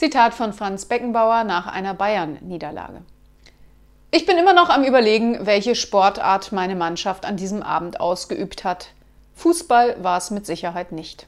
Zitat von Franz Beckenbauer nach einer Bayern-Niederlage. Ich bin immer noch am Überlegen, welche Sportart meine Mannschaft an diesem Abend ausgeübt hat. Fußball war es mit Sicherheit nicht.